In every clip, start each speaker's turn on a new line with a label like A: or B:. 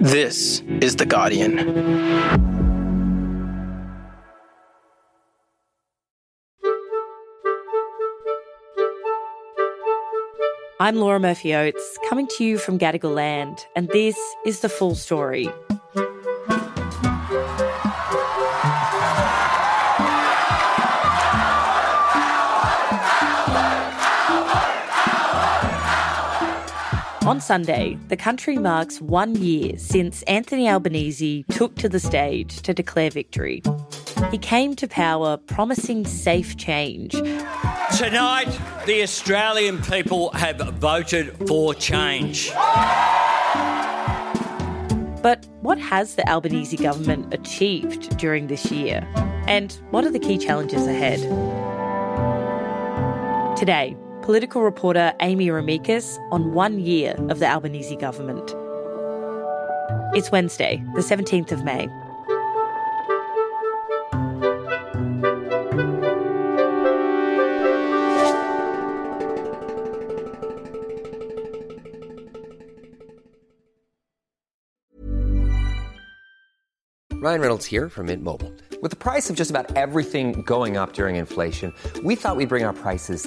A: This is The Guardian.
B: I'm Laura Murphy Oates, coming to you from Gadigal Land, and this is the full story. On Sunday, the country marks one year since Anthony Albanese took to the stage to declare victory. He came to power promising safe change.
C: Tonight, the Australian people have voted for change.
B: But what has the Albanese government achieved during this year? And what are the key challenges ahead? Today, political reporter Amy Remeikis on one year of the Albanese government. It's Wednesday, the 17th of May.
D: Ryan Reynolds here from Mint Mobile. With the price of just about everything going up during inflation, we thought we'd bring our prices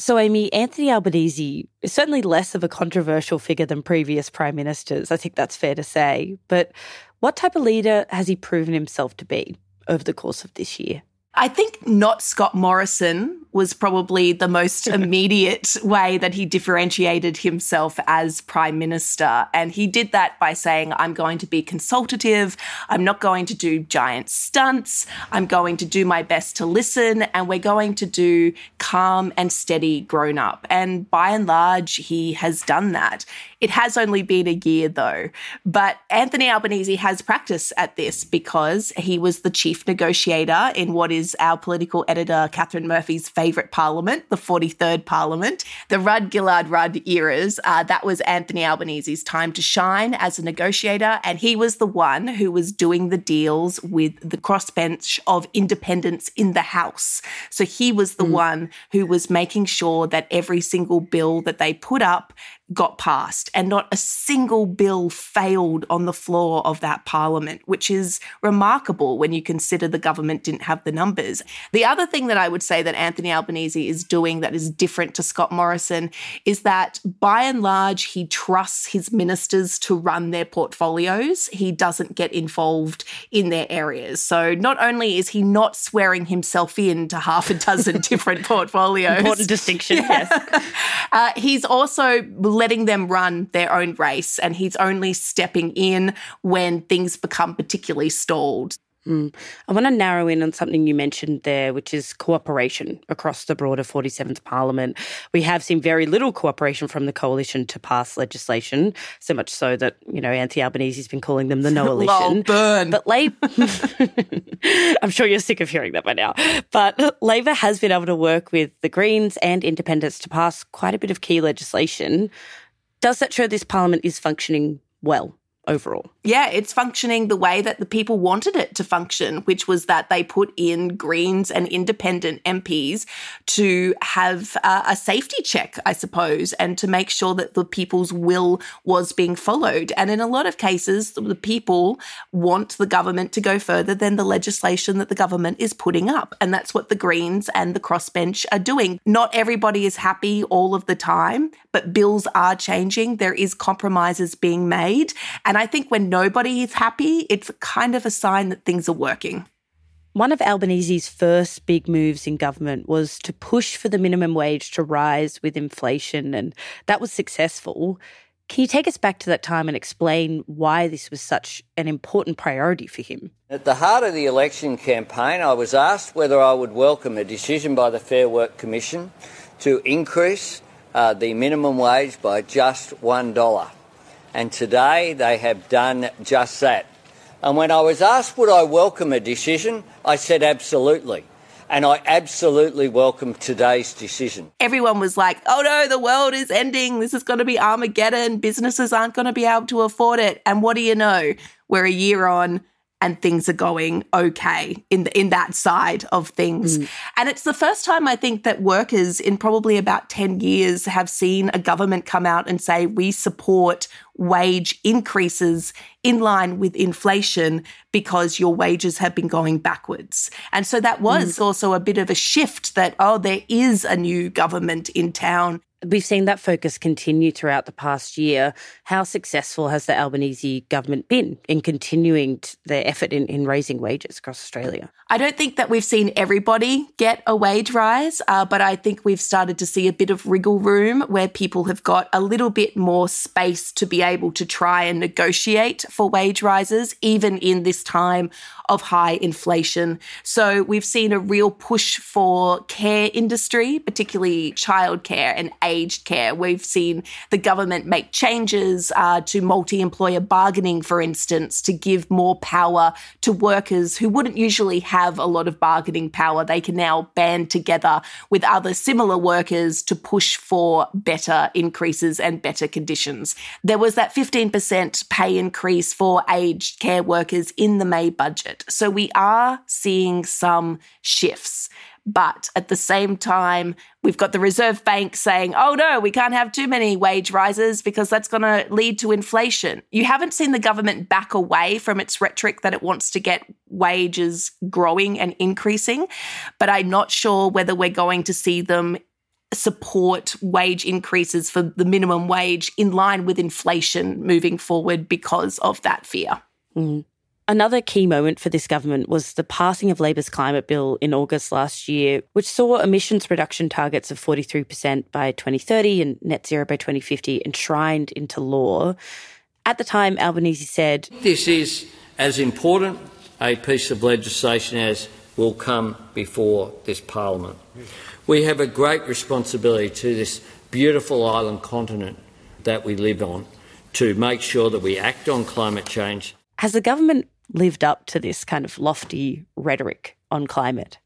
B: So, Amy, Anthony Albanese is certainly less of a controversial figure than previous prime ministers. I think that's fair to say. But what type of leader has he proven himself to be over the course of this year?
E: I think not Scott Morrison was probably the most immediate way that he differentiated himself as prime minister. And he did that by saying, I'm going to be consultative. I'm not going to do giant stunts. I'm going to do my best to listen. And we're going to do calm and steady grown up. And by and large, he has done that. It has only been a year though. But Anthony Albanese has practice at this because he was the chief negotiator in what is our political editor, Catherine Murphy's favourite parliament, the 43rd parliament, the Rudd Gillard Rudd eras. Uh, that was Anthony Albanese's time to shine as a negotiator. And he was the one who was doing the deals with the crossbench of independents in the House. So he was the one who was making sure that every single bill that they put up got passed and not a single bill failed on the floor of that parliament, which is remarkable when you consider the government didn't have the numbers. The other thing that I would say that Anthony Albanese is doing that is different to Scott Morrison is that by and large, he trusts his ministers to run their portfolios. He doesn't get involved in their areas. So not only is he not swearing himself into half a dozen different portfolios,
B: Important distinction, yes.
E: uh, he's also letting them run their own race, and he's only stepping in when things become particularly stalled. Mm.
B: I want to narrow in on something you mentioned there, which is cooperation across the broader 47th Parliament. We have seen very little cooperation from the coalition to pass legislation, so much so that, you know, Anthony Albanese's been calling them the
E: Lol,
B: no-alition.
E: burn.
B: But Labor, I'm sure you're sick of hearing that by now. But Labor has been able to work with the Greens and Independents to pass quite a bit of key legislation. Does that show this Parliament is functioning well overall?
E: Yeah, it's functioning the way that the people wanted it to function, which was that they put in Greens and independent MPs to have uh, a safety check, I suppose, and to make sure that the people's will was being followed. And in a lot of cases, the people want the government to go further than the legislation that the government is putting up. And that's what the Greens and the crossbench are doing. Not everybody is happy all of the time, but bills are changing. There is compromises being made. And I think when nobody is happy, it's kind of a sign that things are working.
B: One of Albanese's first big moves in government was to push for the minimum wage to rise with inflation, and that was successful. Can you take us back to that time and explain why this was such an important priority for him?
C: At the heart of the election campaign, I was asked whether I would welcome a decision by the Fair Work Commission to increase uh, the minimum wage by just $1. And today they have done just that. And when I was asked would I welcome a decision, I said absolutely. And I absolutely welcome today's decision.
E: Everyone was like, oh no, the world is ending. This is going to be Armageddon. Businesses aren't going to be able to afford it. And what do you know? We're a year on and things are going okay in the, in that side of things. Mm. And it's the first time I think that workers in probably about 10 years have seen a government come out and say we support wage increases in line with inflation because your wages have been going backwards. And so that was mm. also a bit of a shift that oh there is a new government in town
B: We've seen that focus continue throughout the past year. How successful has the Albanese government been in continuing their effort in, in raising wages across Australia?
E: I don't think that we've seen everybody get a wage rise, uh, but I think we've started to see a bit of wriggle room where people have got a little bit more space to be able to try and negotiate for wage rises, even in this time of high inflation. So we've seen a real push for care industry, particularly childcare and aged care. We've seen the government make changes uh, to multi-employer bargaining, for instance, to give more power to workers who wouldn't usually have a lot of bargaining power. They can now band together with other similar workers to push for better increases and better conditions. There was that 15% pay increase for aged care workers in the May budget. So we are seeing some shifts. But at the same time, we've got the Reserve Bank saying, oh no, we can't have too many wage rises because that's going to lead to inflation. You haven't seen the government back away from its rhetoric that it wants to get wages growing and increasing. But I'm not sure whether we're going to see them support wage increases for the minimum wage in line with inflation moving forward because of that fear.
B: Mm. Another key moment for this government was the passing of Labor's climate bill in August last year, which saw emissions reduction targets of 43% by 2030 and net zero by 2050 enshrined into law. At the time, Albanese said,
C: This is as important a piece of legislation as will come before this Parliament. We have a great responsibility to this beautiful island continent that we live on to make sure that we act on climate change.
B: Has the government lived up to this kind of lofty rhetoric on climate?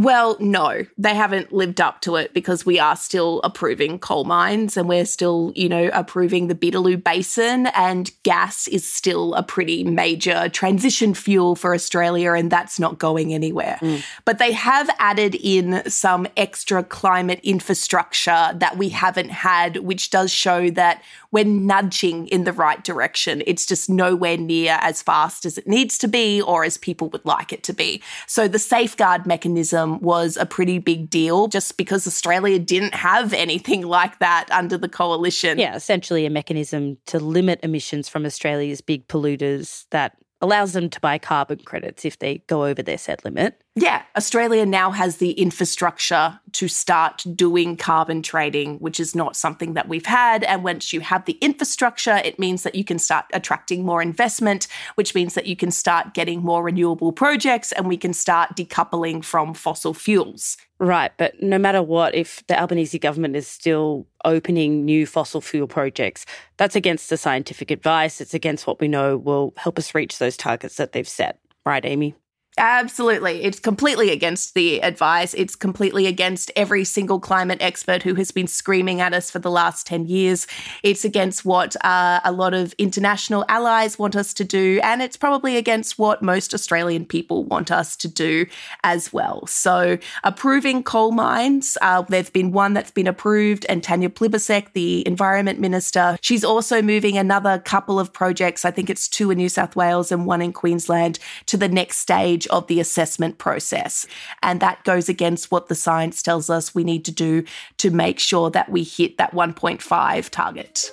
E: Well, no, they haven't lived up to it because we are still approving coal mines and we're still, you know, approving the Beetaloo Basin, and gas is still a pretty major transition fuel for Australia, and that's not going anywhere. Mm. But they have added in some extra climate infrastructure that we haven't had, which does show that we're nudging in the right direction. It's just nowhere near as fast as it needs to be or as people would like it to be. So the safeguard mechanism Um, was a pretty big deal just because Australia didn't have anything like that under the coalition.
B: Yeah, essentially a mechanism to limit emissions from Australia's big polluters that allows them to buy carbon credits if they go over their set limit.
E: Yeah, Australia now has the infrastructure to start doing carbon trading, which is not something that we've had. And once you have the infrastructure, it means that you can start attracting more investment, which means that you can start getting more renewable projects and we can start decoupling from fossil fuels.
B: Right, but no matter what, if the Albanese government is still opening new fossil fuel projects, that's against the scientific advice. It's against what we know will help us reach those targets that they've set. Right, Amy?
E: Absolutely. It's completely against the advice. It's completely against every single climate expert who has been screaming at us for the last 10 years. It's against what uh, a lot of international allies want us to do. And it's probably against what most Australian people want us to do as well. So, approving coal mines, uh, there's been one that's been approved, and Tanya Plibersek, the Environment Minister, she's also moving another couple of projects. I think it's two in New South Wales and one in Queensland to the next stage stage of the assessment process. And that goes against what the science tells us we need to do to make sure that we hit that 1.5 target.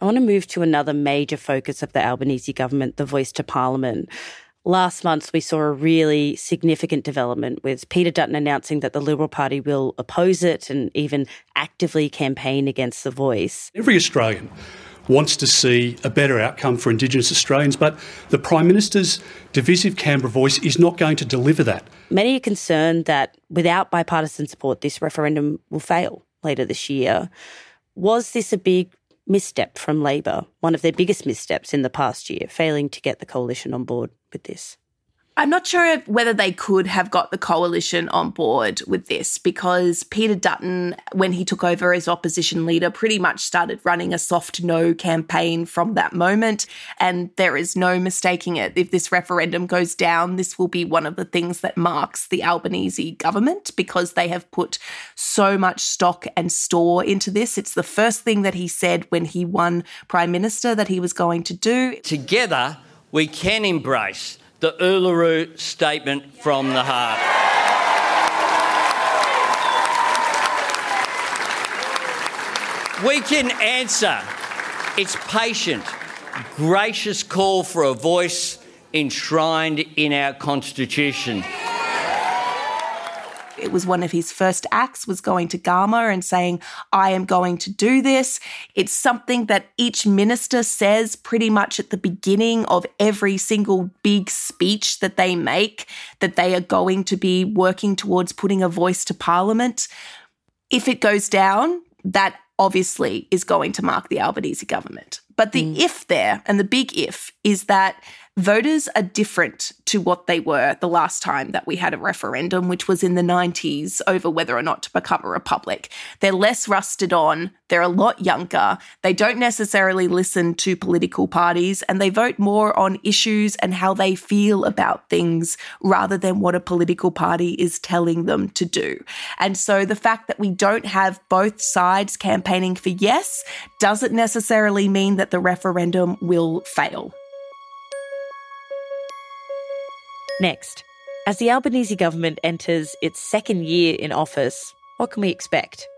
B: I want to move to another major focus of the Albanese government, the voice to parliament. Last month, we saw a really significant development with Peter Dutton announcing that the Liberal Party will oppose it and even actively campaign against the voice.
F: Every Australian wants to see a better outcome for Indigenous Australians, but the Prime Minister's divisive Canberra voice is not going to deliver that.
B: Many are concerned that without bipartisan support, this referendum will fail later this year. Was this a big misstep from Labor, one of their biggest missteps in the past year, failing to get the coalition on board with this?
E: I'm not sure whether they could have got the coalition on board with this because Peter Dutton, when he took over as opposition leader, pretty much started running a soft no campaign from that moment. And there is no mistaking it. If this referendum goes down, this will be one of the things that marks the Albanese government because they have put so much stock and store into this. It's the first thing that he said when he won Prime Minister that he was going to do.
C: Together, we can embrace the Uluru Statement from the Heart. We can answer its patient, gracious call for a voice enshrined in our Constitution
E: it was one of his first acts was going to Garma and saying, I am going to do this. It's something that each minister says pretty much at the beginning of every single big speech that they make, that they are going to be working towards putting a voice to parliament. If it goes down, that obviously is going to mark the Albanese government. But the mm. if there, and the big if, is that voters are different to what they were the last time that we had a referendum, which was in the 90s over whether or not to become a republic. They're less rusted on, they're a lot younger, they don't necessarily listen to political parties, and they vote more on issues and how they feel about things rather than what a political party is telling them to do. And so the fact that we don't have both sides campaigning for yes doesn't necessarily mean that the referendum will fail.
B: Next, as the Albanese government enters its second year in office, what can we expect?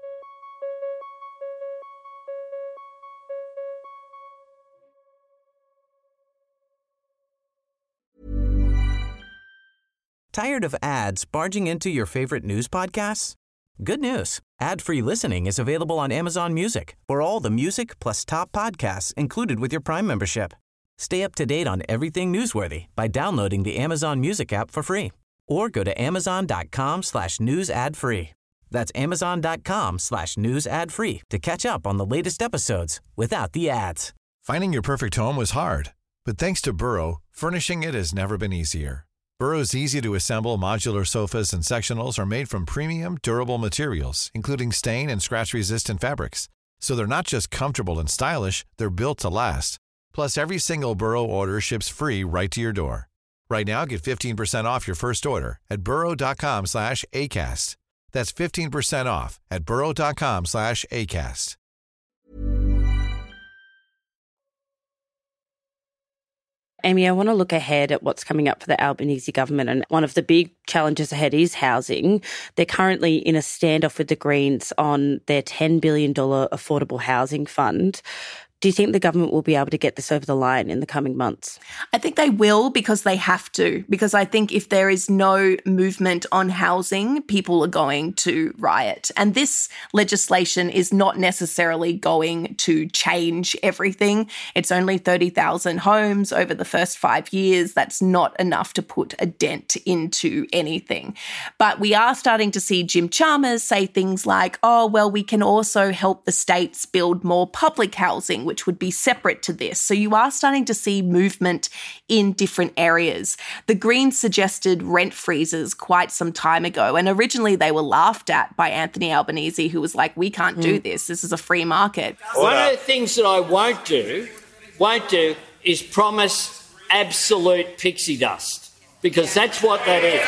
G: Tired of ads barging into your favorite news podcasts? Good news. Ad-free listening is available on Amazon Music for all the music plus top podcasts included with your Prime membership. Stay up to date on everything newsworthy by downloading the Amazon Music app for free or go to amazon.com slash news ad free. That's amazon.com slash news ad free to catch up on the latest episodes without the ads.
H: Finding your perfect home was hard, but thanks to Burrow, furnishing it has never been easier. Burrow's easy to assemble modular sofas and sectionals are made from premium, durable materials, including stain and scratch resistant fabrics. So they're not just comfortable and stylish, they're built to last. Plus, every single Burrow order ships free right to your door. Right now, get 15% off your first order at burrow.com slash ACAST. That's 15% off at burrow.com slash ACAST.
B: Amy, I want to look ahead at what's coming up for the Albanese government. And one of the big challenges ahead is housing. They're currently in a standoff with the Greens on their $10 billion affordable housing fund. Do you think the government will be able to get this over the line in the coming months?
E: I think they will because they have to. Because I think if there is no movement on housing, people are going to riot. And this legislation is not necessarily going to change everything. It's only 30,000 homes over the first five years. That's not enough to put a dent into anything. But we are starting to see Jim Chalmers say things like, oh, well, we can also help the states build more public housing which would be separate to this. So you are starting to see movement in different areas. The Greens suggested rent freezes quite some time ago, and originally they were laughed at by Anthony Albanese, who was like, We can't do hmm. this. This is a free market.
C: One of the things that I won't do, won't do, is promise absolute pixie dust, because that's what that is.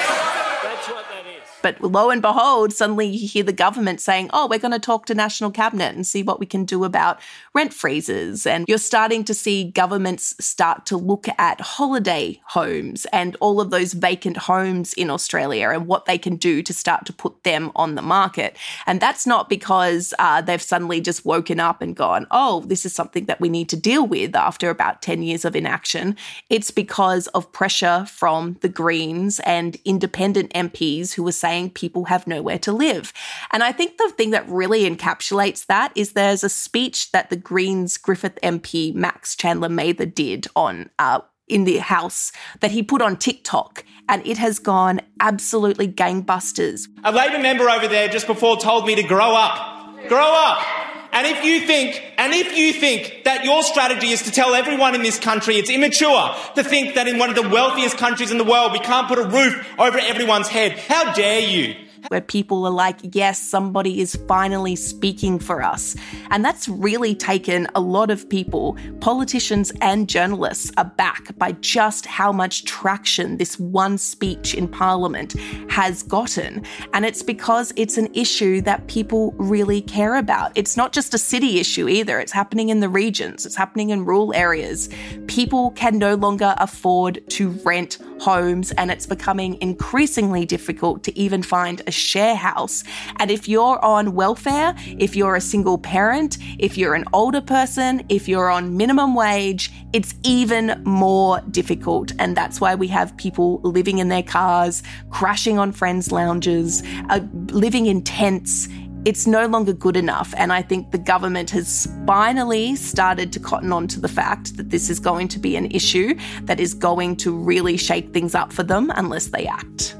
C: That's what that is.
E: But lo and behold, suddenly you hear the government saying, oh, we're going to talk to National Cabinet and see what we can do about rent freezes. And you're starting to see governments start to look at holiday homes and all of those vacant homes in Australia and what they can do to start to put them on the market. And that's not because uh, they've suddenly just woken up and gone, oh, this is something that we need to deal with after about 10 years of inaction. It's because of pressure from the Greens and independent MPs who are saying people have nowhere to live. And I think the thing that really encapsulates that is there's a speech that the Greens Griffith MP Max Chandler Mather did on uh, in the house that he put on TikTok, and it has gone absolutely gangbusters.
I: A Labor member over there just before told me to grow up. Grow up. And if you think, and if you think that your strategy is to tell everyone in this country it's immature to think that in one of the wealthiest countries in the world we can't put a roof over everyone's head, how dare you?
E: Where people are like, yes, somebody is finally speaking for us. And that's really taken a lot of people, politicians and journalists, aback by just how much traction this one speech in Parliament has gotten. And it's because it's an issue that people really care about. It's not just a city issue either, it's happening in the regions, it's happening in rural areas. People can no longer afford to rent homes, and it's becoming increasingly difficult to even find a share house. And if you're on welfare, if you're a single parent, if you're an older person, if you're on minimum wage, it's even more difficult. And that's why we have people living in their cars, crashing on friends' lounges, uh, living in tents it's no longer good enough. And I think the government has finally started to cotton on to the fact that this is going to be an issue that is going to really shake things up for them unless they act.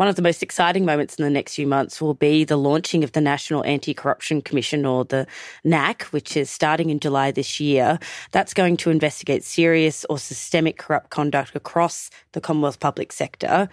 B: One of the most exciting moments in the next few months will be the launching of the National Anti Corruption Commission, or the NAC, which is starting in July this year. That's going to investigate serious or systemic corrupt conduct across the Commonwealth public sector.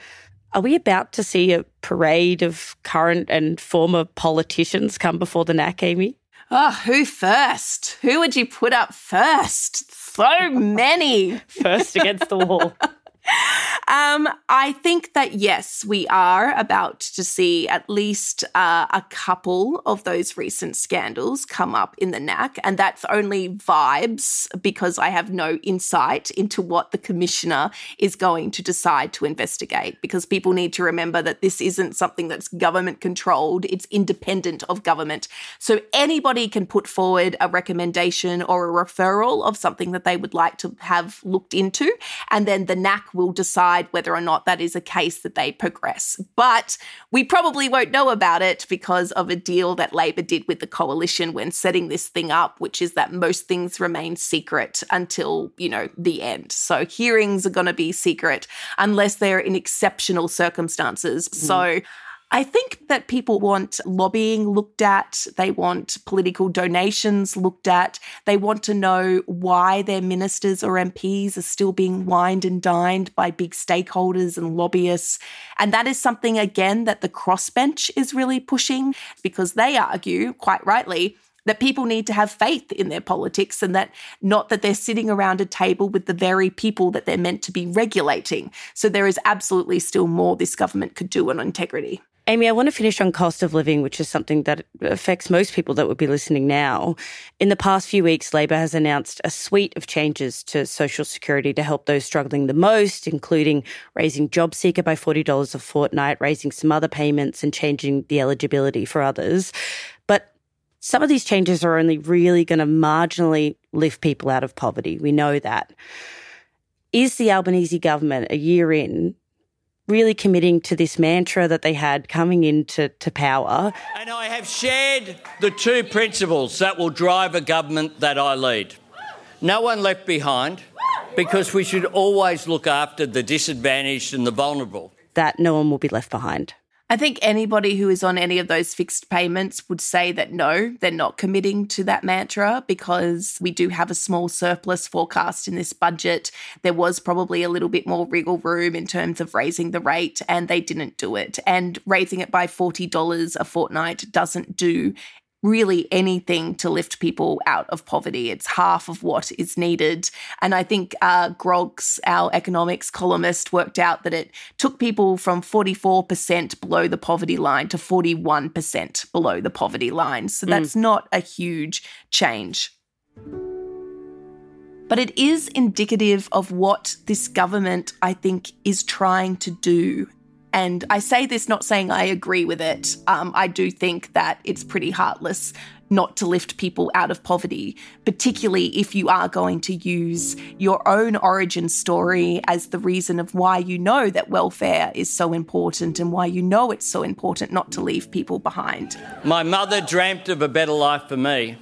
B: Are we about to see a parade of current and former politicians come before the NAC, Amy?
E: Oh, who first? Who would you put up first? So many.
B: first against the wall.
E: Um, I think that yes, we are about to see at least uh, a couple of those recent scandals come up in the NAC, and that's only vibes because I have no insight into what the commissioner is going to decide to investigate. Because people need to remember that this isn't something that's government controlled; it's independent of government. So anybody can put forward a recommendation or a referral of something that they would like to have looked into, and then the NAC will decide whether or not that is a case that they progress. But we probably won't know about it because of a deal that Labor did with the coalition when setting this thing up, which is that most things remain secret until, you know, the end. So hearings are going to be secret unless they're in exceptional circumstances. Mm. So I think that people want lobbying looked at. They want political donations looked at. They want to know why their ministers or MPs are still being wined and dined by big stakeholders and lobbyists. And that is something, again, that the crossbench is really pushing because they argue, quite rightly, that people need to have faith in their politics and that not that they're sitting around a table with the very people that they're meant to be regulating. So there is absolutely still more this government could do on integrity.
B: Amy, I want to finish on cost of living, which is something that affects most people that would be listening now. In the past few weeks, Labor has announced a suite of changes to Social Security to help those struggling the most, including raising JobSeeker by $40 a fortnight, raising some other payments, and changing the eligibility for others. But some of these changes are only really going to marginally lift people out of poverty. We know that. Is the Albanese government a year in really committing to this mantra that they had coming into to power.
C: And I have shared the two principles that will drive a government that I lead. No one left behind, because we should always look after the disadvantaged and the vulnerable.
B: That no one will be left behind.
E: I think anybody who is on any of those fixed payments would say that no, they're not committing to that mantra because we do have a small surplus forecast in this budget. There was probably a little bit more wriggle room in terms of raising the rate, and they didn't do it. And raising it by $40 a fortnight doesn't do really anything to lift people out of poverty. It's half of what is needed. And I think uh, Grogs, our economics columnist, worked out that it took people from 44% below the poverty line to 41% below the poverty line. So that's mm. not a huge change. But it is indicative of what this government, I think, is trying to do and I say this not saying I agree with it. Um, I do think that it's pretty heartless not to lift people out of poverty, particularly if you are going to use your own origin story as the reason of why you know that welfare is so important and why you know it's so important not to leave people behind.
C: My mother dreamt of a better life for me,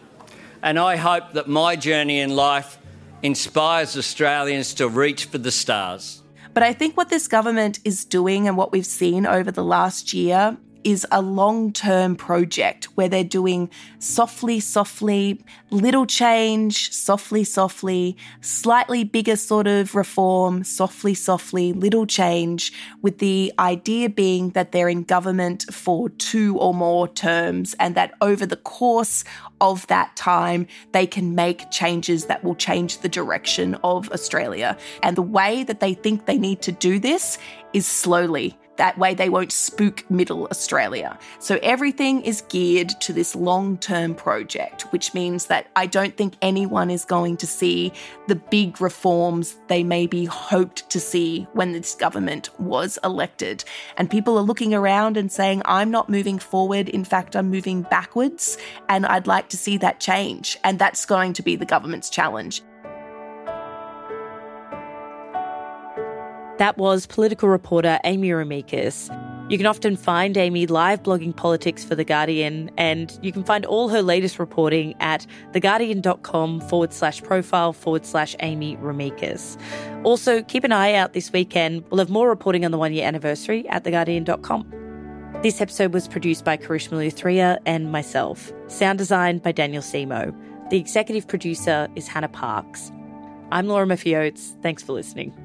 C: and I hope that my journey in life inspires Australians to reach for the stars.
E: But I think what this government is doing and what we've seen over the last year is a long term project where they're doing softly, softly, little change, softly, softly, slightly bigger sort of reform, softly, softly, little change, with the idea being that they're in government for two or more terms and that over the course of that time, they can make changes that will change the direction of Australia. And the way that they think they need to do this is slowly. That way, they won't spook middle Australia. So, everything is geared to this long term project, which means that I don't think anyone is going to see the big reforms they maybe hoped to see when this government was elected. And people are looking around and saying, I'm not moving forward. In fact, I'm moving backwards. And I'd like to see that change. And that's going to be the government's challenge.
B: That was political reporter Amy Remeikis. You can often find Amy live blogging politics for The Guardian, and you can find all her latest reporting at theguardian.com forward slash profile forward slash Amy Remeikis. Also, keep an eye out this weekend. We'll have more reporting on the one year anniversary at theguardian.com. This episode was produced by Karishma Luthria and myself. Sound design by Daniel Simo. The executive producer is Hannah Parks. I'm Laura Murphy Thanks for listening.